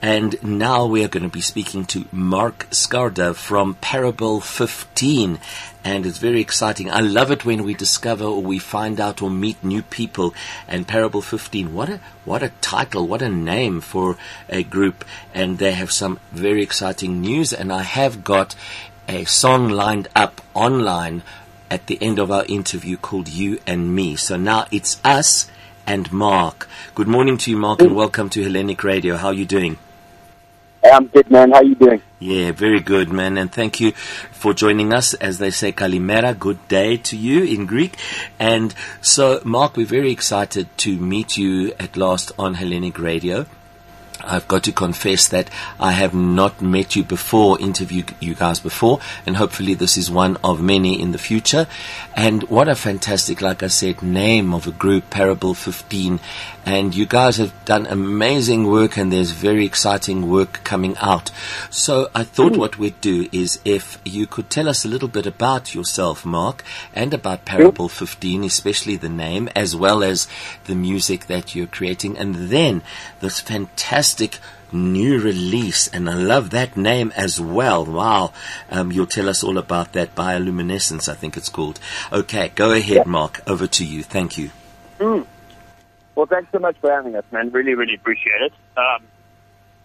And now we are going to be speaking to Marc Skarda from Parable 15. And it's very exciting. I love it when we discover or we find out or meet new people. And Parable 15, what a, what a title, what a name for a group. And they have some very exciting news. And I have got a song lined up online at the end of our interview called You and Me. So now it's us and Marc. Good morning to you, Marc, and welcome to Hellenic Radio. How are you doing? I'm good, man. How you doing? Yeah, very good, man. And thank you for joining us. As they say, Kalimera, good day to you in Greek. And so, Marc, we're very excited to meet you at last on Hellenic Radio. I've got to confess that I have not met you before, interviewed you guys before, and hopefully this is one of many in the future. And what a fantastic, like I said, name of a group, Parable 15. And you guys have done amazing work and there's very exciting work coming out. So I thought hmm. what we'd do is if you could tell us a little bit about yourself, Marc, and about Parable 15, especially the name, as well as the music that you're creating, and then this fantastic new release, and I love that name as well. Wow. Um, you'll tell us all about that. Bioluminescence, I think it's called. Okay, go ahead, Marc. Over to you. Thank you. Mm. Well, thanks so much for having us, man. Really, really appreciate it. Um,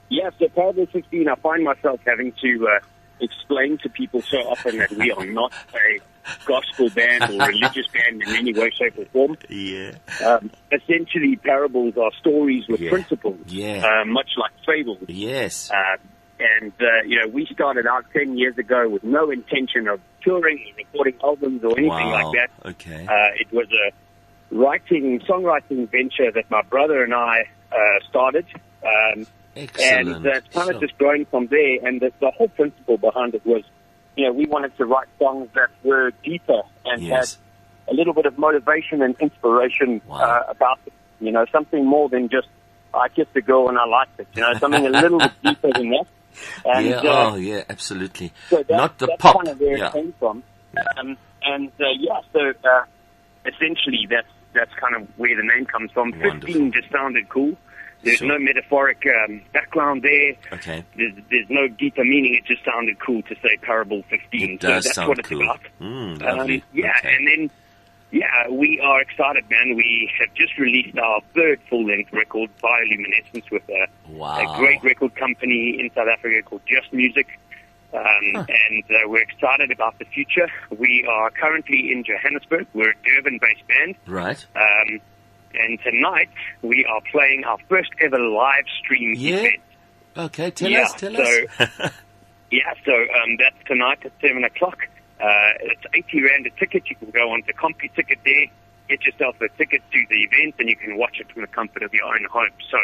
yeah, so Parable 15, I find myself having to uh, explain to people so often that we are not a gospel band or religious band in any way, shape, or form. Yeah. Um, essentially, parables are stories with Yeah. principles, Yeah. uh, much like fables. Yes. Uh, and, uh, you know, we started out 10 years ago with no intention of touring, recording albums, or anything wow. like that. Okay. Uh, it was a writing, songwriting venture that my brother and I uh, started. Um, Excellent. and uh, it's kind of just growing from there. And the, the whole principle behind it was, you know, we wanted to write songs that were deeper and Yes. had a little bit of motivation and inspiration Wow. uh, about it. You know, something more than just, I kissed a girl and I liked it. You know, something a little bit deeper than that. And, yeah. uh, oh, yeah. Absolutely. so that, Not the that's pop. kind of where Yeah. it came from. Yeah. Um, and uh, yeah, so uh, essentially that's that's kind of where the name comes from. Wonderful. Fifteen just sounded cool. There's Sure. no metaphoric um, background there. Okay. There's, there's no deeper meaning. It just sounded cool to say Parable 15. It does so that's sound what it's cool. about. Mm, Um, yeah, Okay. and then yeah, we are excited, man. We have just released our third full-length record, Bioluminescence, with a Wow. a great record company in South Africa called Just Music. Um, Huh. And uh, we're excited about the future. We are currently in Johannesburg. We're a Durban-based band. Right. And tonight we are playing our first ever live stream Yeah? event. Okay. Tell Yeah, us. Tell so- us. Yeah, so um, that's tonight at 7 o'clock. Uh, it's 80 Rand a ticket. You can go on to CompuTicket there, get yourself a ticket to the event, and you can watch it from the comfort of your own home. So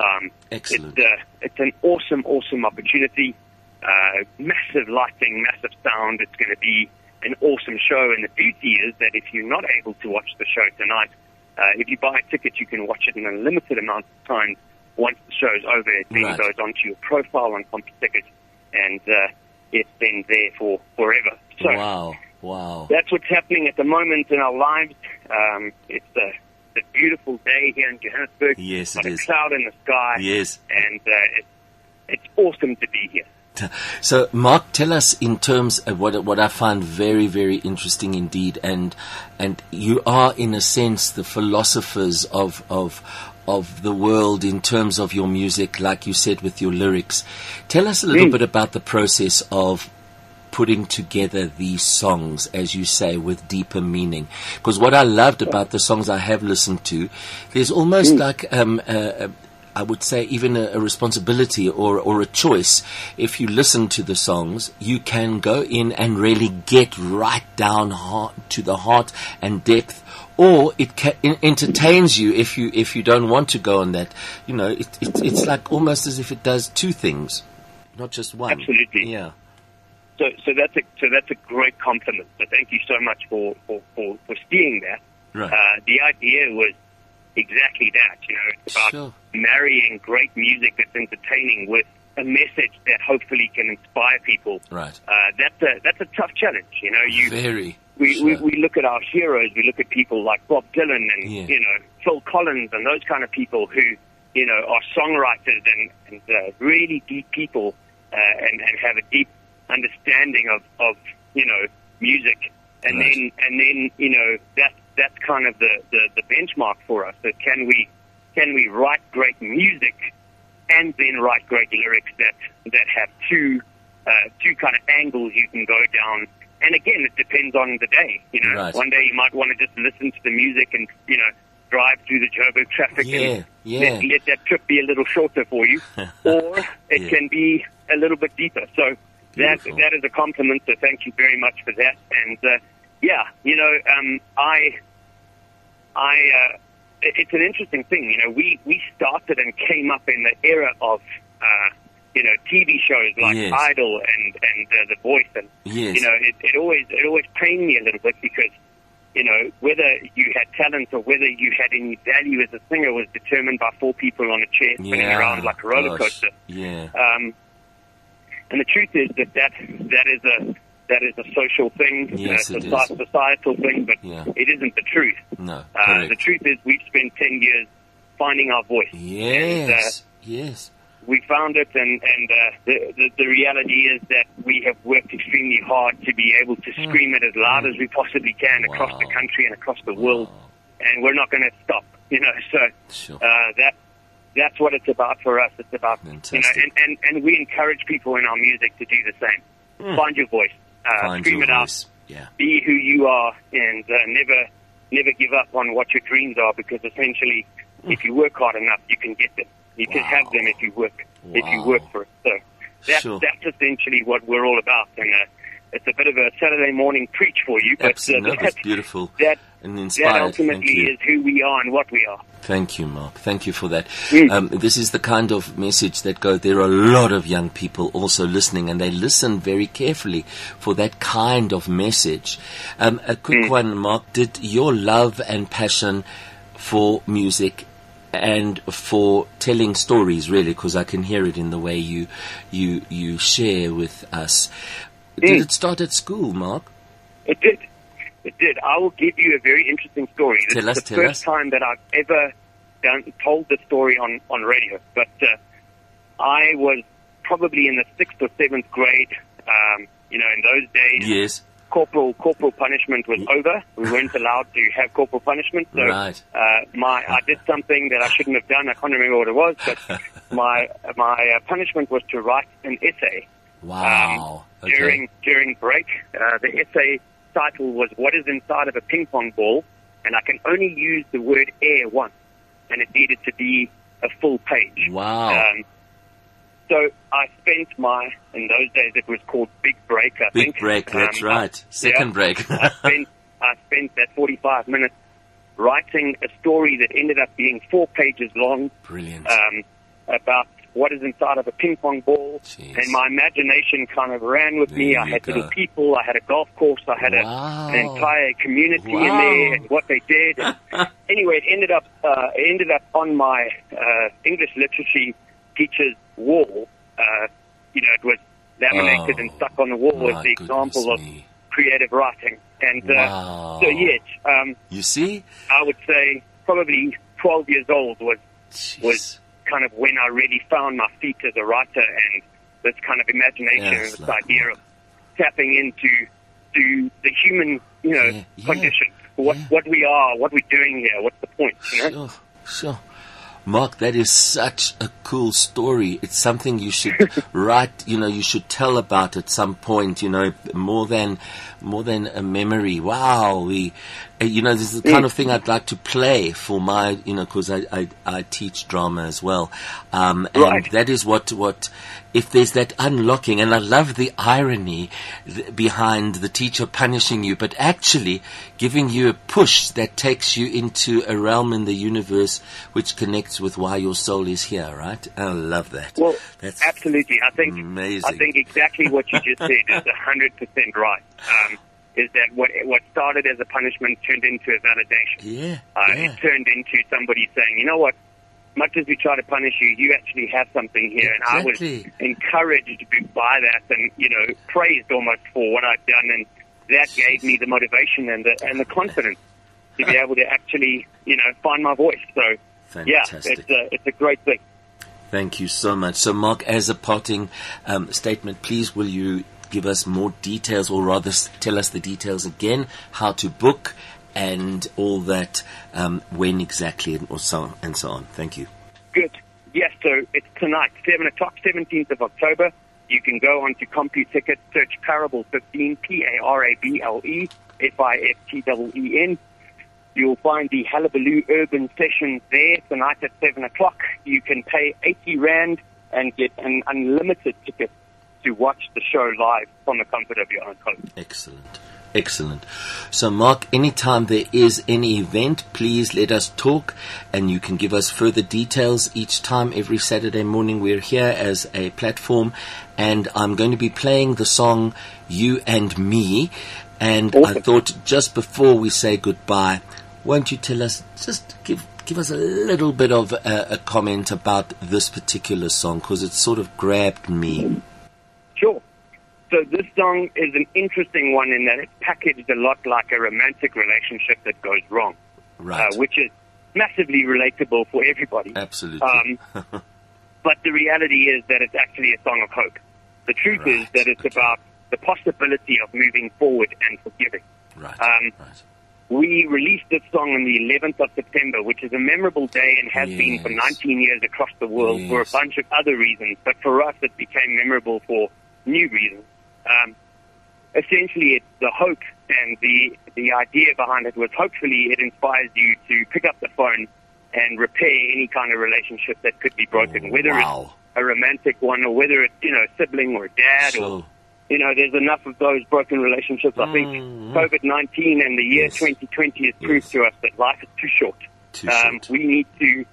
um, Excellent. it's, uh, it's an awesome, awesome opportunity. Uh, massive lighting, massive sound. It's going to be an awesome show. And the beauty is that if you're not able to watch the show tonight, uh, if you buy a ticket, you can watch it in a limited amount of time. Once the show's over, it then Right. goes onto your profile on CompuTicket, and uh, it's been there for forever. So wow. Wow. that's what's happening at the moment in our lives. Um, it's a, a beautiful day here in Johannesburg. Yes, it is. a cloud in the sky. Yes. And uh, it, it's awesome to be here. So, Marc, tell us in terms of what what I find very, very interesting indeed, and and you are in a sense the philosophers of of of the world in terms of your music, like you said with your lyrics. Tell us a little mm. bit about the process of putting together these songs, as you say, with deeper meaning. Because what I loved about the songs I have listened to, there's almost mm. like um, a, a, I would say even a, a responsibility or or a choice. If you listen to the songs, you can go in and really get right down heart, to the heart and depth. Or it ca- en- entertains you if you if you don't want to go on that. You know, it, it, it's like almost as if it does two things, not just one. Absolutely. Yeah. So, so that's a so that's a great compliment. So thank you so much for for for, for seeing that. Right. Uh, the idea was exactly that. You know, it's about Sure. marrying great music that's entertaining with a message that hopefully can inspire people. Right. Uh, that's a that's a tough challenge. You know, you Very. we, sure. we we look at our heroes. We look at people like Bob Dylan and Yeah. you know Phil Collins and those kind of people who you know, are songwriters and, and uh, really deep people uh, and, and have a deep understanding of, of you know, music. And Right. then, and then, you know, that, that's kind of the, the, the benchmark for us. So can we, can we write great music and then write great lyrics that, that have two, uh, two kind of angles you can go down. And again, it depends on the day. You know, Right. one day you might want to just listen to the music and you know drive through the Joburg traffic Yeah, and yeah. Let, let that trip be a little shorter for you, or it Yeah. can be a little bit deeper. So that that is a compliment. So thank you very much for that. And uh, yeah, you know, um, I I uh, it- it's an interesting thing. You know, we we started and came up in the era of uh, you know TV shows like Yes. Idol and and uh, The Voice, and Yes. you know, it, it always it always pained me a little bit because you know whether you had talent or whether you had any value as a singer was determined by four people on a chair spinning yeah. around like a roller gosh. coaster. Yeah. Um, and the truth is that that, that is a that is a social thing, Yes, a soci- societal thing, but Yeah. it isn't the truth. No. Uh, the truth is, we've spent ten years finding our voice. Yes. yes. We found it, and and uh, the, the the reality is that we have worked extremely hard to be able to scream it as loud as we possibly can across the. Country and across the world, and we're not going to stop. You know, so Sure. uh, that that's what it's about for us. It's about you know, and, and and we encourage people in our music to do the same. Find your voice, uh, scream it out, voice. Yeah. be who you are, and uh, never never give up on what your dreams are. Because essentially, if you work hard enough, you can get them. You can have them if you work if you work for it. So that's Sure. that's essentially what we're all about, and uh, it's a bit of a Saturday morning preach for you, but uh, Absolutely. That, that's beautiful that and that inspired. Thank ultimately is who we are and what we are. Thank you, Marc. Thank you for that. Mm. Um, this is the kind of message that goes. There are a lot of young people also listening, and they listen very carefully for that kind of message. Um, a quick one, Marc. Did your love and passion for music and for telling stories, really, because I can hear it in the way you you you share with us. Did Mm. it start at school, Marc? It did. It did. I will give you a very interesting story. This Tell is us, the first us. time that I've ever done, told the story on, on radio. But uh, I was probably in the sixth or seventh grade. Um, you know, in those days, Yes. corporal corporal punishment was over. We weren't allowed to have corporal punishment. So Right. uh, my I did something that I shouldn't have done. I can't remember what it was, but my my uh, punishment was to write an essay Wow. um, okay. during during break. Uh, the essay title was "What is inside of a ping pong ball," and I can only use the word air once, and it needed to be a full page. Wow. Um, so I spent my in those days it was called Big Break. I Big think. break. That's Um, right. Second yeah. break. I spent I spent that 45 minutes writing a story that ended up being four pages long Brilliant. um, about what is inside of a ping pong ball. Jeez. And my imagination kind of ran with me. I had go. little people. I had a golf course. I had Wow. a, an entire community in there and what they did. And anyway, it ended up uh, it ended up on my uh, English literacy teacher's wall. Uh, you know, it was laminated Oh, and stuck on the wall as the example of me. creative writing. And uh, Wow. so yes, um, You see? I would say probably 12 years old was Jeez. was kind of when I really found my feet as a writer and this kind of imagination Yes, and this like- idea of tapping into to the human, you know, Yeah, yeah, condition. What yeah. what we are, what we're doing here, what's the point? You know? Sure, sure. Marc, that is such a cool story. It's something you should write, you know, you should tell about at some point, you know, more than, more than a memory. Wow, we, you know, this is the kind of thing I'd like to play for my, you know, cause I, I, I teach drama as well. Um, and Right. that is what, what, if there's that unlocking, and I love the irony th- behind the teacher punishing you, but actually giving you a push that takes you into a realm in the universe which connects with why your soul is here, right? I love that. Well, That's absolutely. I think amazing. I think exactly what you just said is hundred percent right. Um, is that what what started as a punishment turned into a validation? yeah, Uh, yeah. It turned into somebody saying, you know what, much as we try to punish you, you actually have something here. And I was encouraged by that and, you know, praised almost for what I've done. And that gave me the motivation and the, and the confidence to be able to actually, you know, find my voice. So Fantastic. yeah, it's a, it's a great thing. Thank you so much. So, Marc, as a parting um, statement, please will you give us more details, or rather tell us the details again, how to book and all that, um, when exactly, and, so on, and so on. Thank you. Good. Yes, so it's tonight, 7 o'clock, 17th of October. You can go on to CompuTicket, search Parable 15, P-A-R-A-B-L-E, F-I-F-T-E-E-N. You'll find the Hullabaloo Urban Session there tonight at 7 o'clock. You can pay 80 Rand and get an unlimited ticket to watch the show live from the comfort of your own home. Excellent. Excellent. So, Marc, anytime there is any event, please let us talk and you can give us further details each time. Every Saturday morning, we're here as a platform and I'm going to be playing the song You and Me. And I thought just before we say goodbye, won't you tell us, just give, give us a little bit of a, a comment about this particular song because it sort of grabbed me. So this song is an interesting one in that it's packaged a lot like a romantic relationship that goes wrong, Right. uh, which is massively relatable for everybody. Absolutely. Um, but the reality is that it's actually a song of hope. The truth is that it's okay. about the possibility of moving forward and forgiving. right. um, right. We released this song on the 11th of September, which is a memorable day and has been for 19 years across the world for a bunch of other reasons. But for us, it became memorable for new reasons. Um, essentially, it's the hope and the the idea behind it was hopefully it inspires you to pick up the phone and repair any kind of relationship that could be broken, whether wow. it's a romantic one or whether it's you know a sibling or a dad or you know, there's enough of those broken relationships. I think Mm. COVID 19 and the year Yes. 2020 has proved Yes. to us that life is too short. Too Um, short. we need to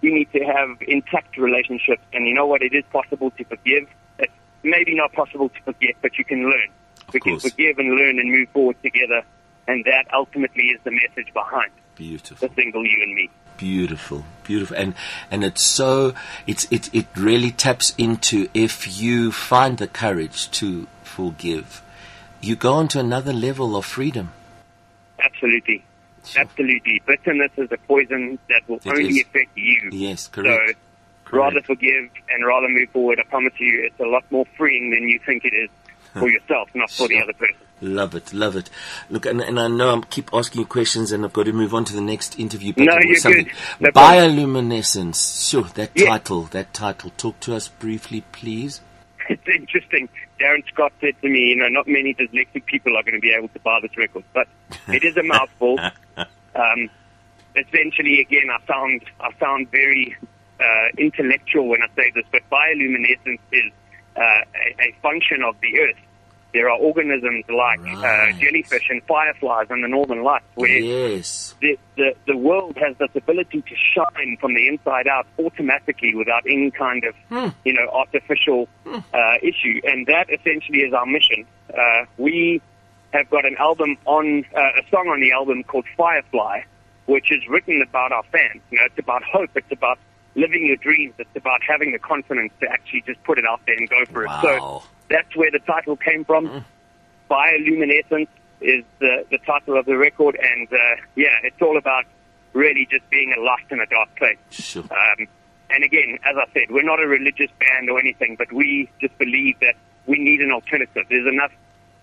we need to have intact relationships, and you know what? It is possible to forgive. Maybe not possible to forget, but you can learn. we can forgive and learn and move forward together, and that ultimately is the message behind Beautiful. the single you and me. Beautiful, beautiful, and and it's so it's it it really taps into if you find the courage to forgive, you go on to another level of freedom. Absolutely. Sure. Absolutely. Bitterness is a poison that will It only is. affect you. Yes, So correct. Rather forgive and rather move forward. I promise you, it's a lot more freeing than you think it is for yourself, not for the other person. Love it, love it. Look, and, and I know I keep asking you questions, and I've got to move on to the next interview. But No, you're something. good. No. Bioluminescence. Sure, that Yeah. title, that title. Talk to us briefly, please. It's interesting. Darren Scott said to me, you know, not many dyslexic people are going to be able to buy this record, but it is a mouthful. Um, essentially, again, I sound I sound very intellectual when I say this, but bioluminescence is uh, a, a function of the earth. There are organisms like Right. uh, jellyfish and fireflies and the northern lights, where Yes. the, the, the world has this ability to shine from the inside out automatically without any kind of, you know, artificial uh, issue. And that essentially is our mission. Uh, we have got an album on, uh, a song on the album called Firefly, which is written about our fans. You know, it's about hope. It's about living your dreams. It's about having the confidence to actually just put it out there and go for it. So that's where the title came from. Bioluminescence is the, the title of the record, and uh, yeah, it's all about really just being a light in a dark place. Sure. Um, and again, as I said, we're not a religious band or anything, but we just believe that we need an alternative. There's enough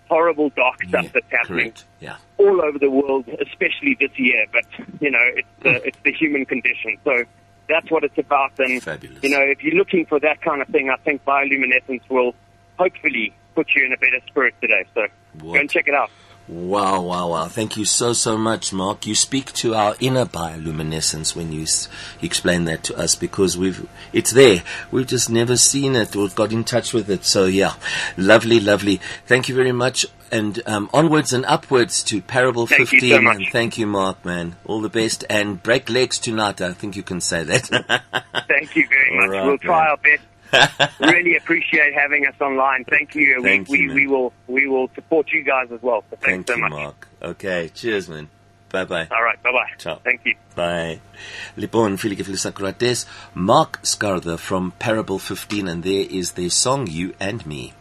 horrible, dark stuff Yeah, that's happening correct. Yeah. all over the world, especially this year. But you know, it's the it's the human condition. So that's what it's about. And Fabulous. you know, if you're looking for that kind of thing, I think bioluminescence will hopefully put you in a better spirit today. So go and check it out. Wow, wow, wow. Thank you so, so much, Marc. You speak to our inner bioluminescence when you s- explain that to us because we've, it's there. We've just never seen it or got in touch with it. So yeah, lovely, lovely. Thank you very much. And um, onwards and upwards to Parable Thank you 15. so. And thank you, Marc, man. All the best. And break legs tonight. I think you can say that. Thank you very much. right, we'll try man. our best. really appreciate having us online. Thank you. Thank we, you, we, we, will we will support you guys as well. So thanks Thank so you, much. Marc. Okay. Cheers, man. Bye bye. All right. Bye bye. Ciao. Thank you. Bye. Λοιπόν, φίλοι και φίλοι Marc Skarda from Parable 15 and there is their song You and Me.